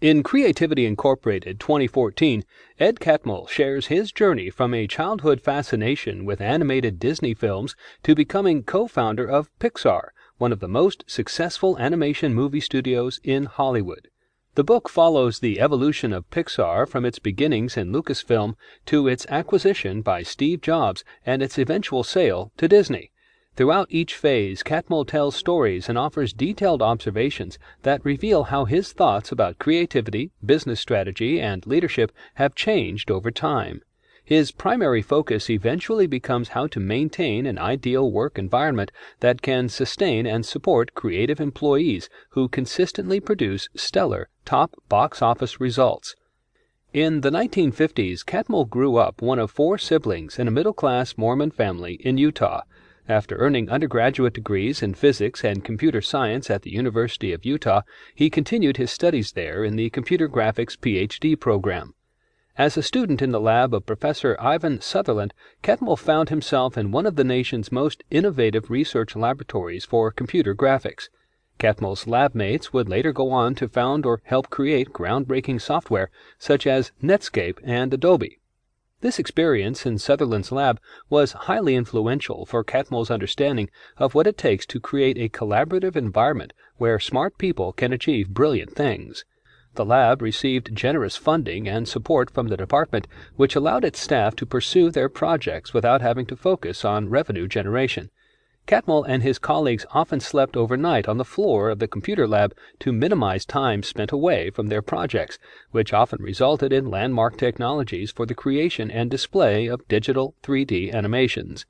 In Creativity Incorporated 2014, Ed Catmull shares his journey from a childhood fascination with animated Disney films to becoming co founder of Pixar, one of the most successful animation movie studios in Hollywood. The book follows the evolution of Pixar from its beginnings in Lucasfilm to its acquisition by Steve Jobs and its eventual sale to Disney. Throughout each phase, Catmull tells stories and offers detailed observations that reveal how his thoughts about creativity, business strategy, and leadership have changed over time. His primary focus eventually becomes how to maintain an ideal work environment that can sustain and support creative employees who consistently produce stellar, top box office results. In the 1950s, Catmull grew up one of four siblings in a middle class Mormon family in Utah. After earning undergraduate degrees in physics and computer science at the University of Utah, he continued his studies there in the computer graphics PhD program. As a student in the lab of Professor Ivan Sutherland, Catmull found himself in one of the nation's most innovative research laboratories for computer graphics. Catmull's lab mates would later go on to found or help create groundbreaking software such as Netscape and Adobe. This experience in Sutherland's lab was highly influential for Catmull's understanding of what it takes to create a collaborative environment where smart people can achieve brilliant things. The lab received generous funding and support from the department, which allowed its staff to pursue their projects without having to focus on revenue generation. Catmull and his colleagues often slept overnight on the floor of the computer lab to minimize time spent away from their projects, which often resulted in landmark technologies for the creation and display of digital 3D animations.